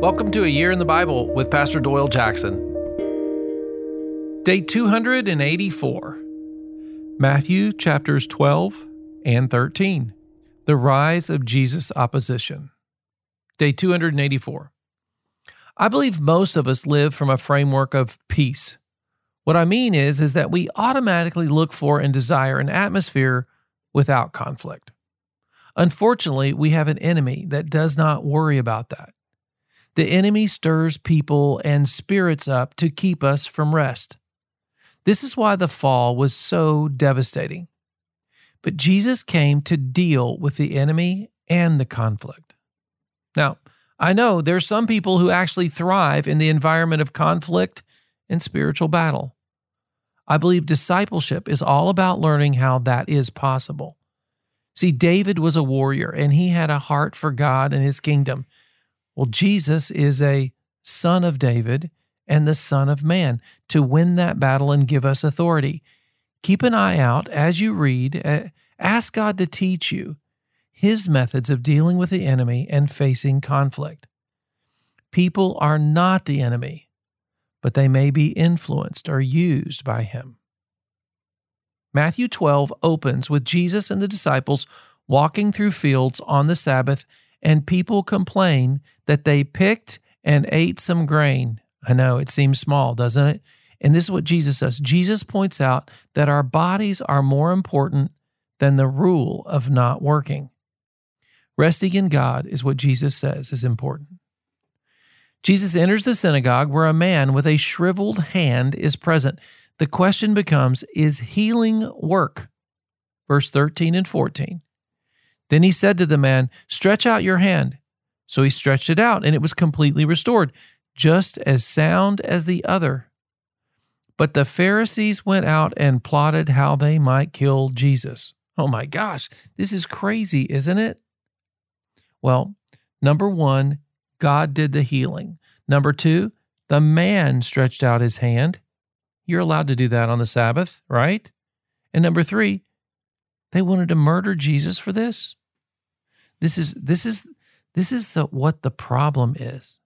Welcome to A Year in the Bible with Pastor Doyle Jackson. Day 284, Matthew chapters 12 and 13. The Rise of Jesus' Opposition. Day 284. I believe most of us live from a framework of peace. What I mean is is that we automatically look for and desire an atmosphere without conflict. Unfortunately, we have an enemy that does not worry about that. The enemy stirs people and spirits up to keep us from rest. This is why the fall was so devastating. But Jesus came to deal with the enemy and the conflict. Now, I know there are some people who actually thrive in the environment of conflict and spiritual battle. I believe discipleship is all about learning how that is possible. See, David was a warrior and he had a heart for God and his kingdom. Well, Jesus is a son of David and the Son of Man to win that battle and give us authority. Keep an eye out as you read. Uh, ask God to teach you his methods of dealing with the enemy and facing conflict. People are not the enemy, but they may be influenced or used by him. Matthew 12 opens with Jesus and the disciples walking through fields on the Sabbath, and people complain that they picked and ate some grain. I know it seems small, doesn't it? And this is what Jesus says. Jesus points out that our bodies are more important than the rule of not working. Resting in God is what Jesus says is important. Jesus enters the synagogue where a man with a shriveled hand is present. The question becomes Is healing work? Verse 13 and 14. Then he said to the man, Stretch out your hand. So he stretched it out, and it was completely restored, just as sound as the other. But the Pharisees went out and plotted how they might kill Jesus. Oh my gosh, this is crazy, isn't it? Well, number one, God did the healing. Number two, the man stretched out his hand. You're allowed to do that on the Sabbath, right? And number three, they wanted to murder Jesus for this. This is this is this is what the problem is.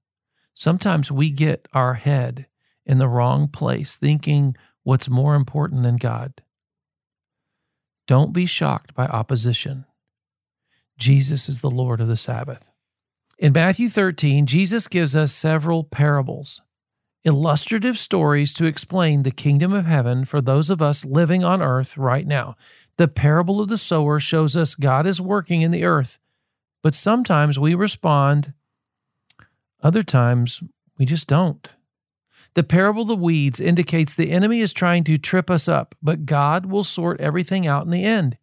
Sometimes we get our head in the wrong place, thinking what's more important than God. Don't be shocked by opposition. Jesus is the Lord of the Sabbath. In Matthew 13, Jesus gives us several parables illustrative stories to explain the kingdom of heaven for those of us living on earth right now. The parable of the sower shows us God is working in the earth, but sometimes we respond, other times we just don't. The parable of the weeds indicates the enemy is trying to trip us up, but God will sort everything out in the end.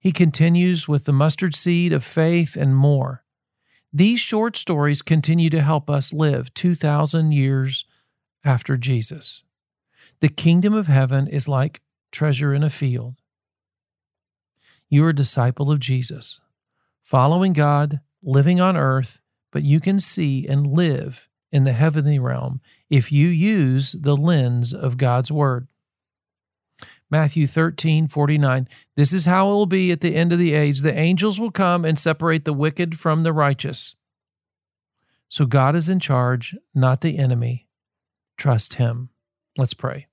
He continues with the mustard seed of faith and more. These short stories continue to help us live 2,000 years after Jesus. The kingdom of heaven is like treasure in a field. You are a disciple of Jesus, following God, living on earth, but you can see and live in the heavenly realm if you use the lens of God's word. Matthew 13, 49. This is how it will be at the end of the age. The angels will come and separate the wicked from the righteous. So God is in charge, not the enemy. Trust Him. Let's pray.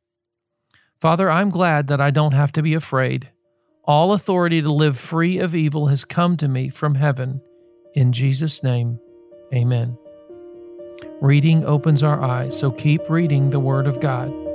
Father, I'm glad that I don't have to be afraid. All authority to live free of evil has come to me from heaven. In Jesus' name, amen. Reading opens our eyes, so keep reading the Word of God.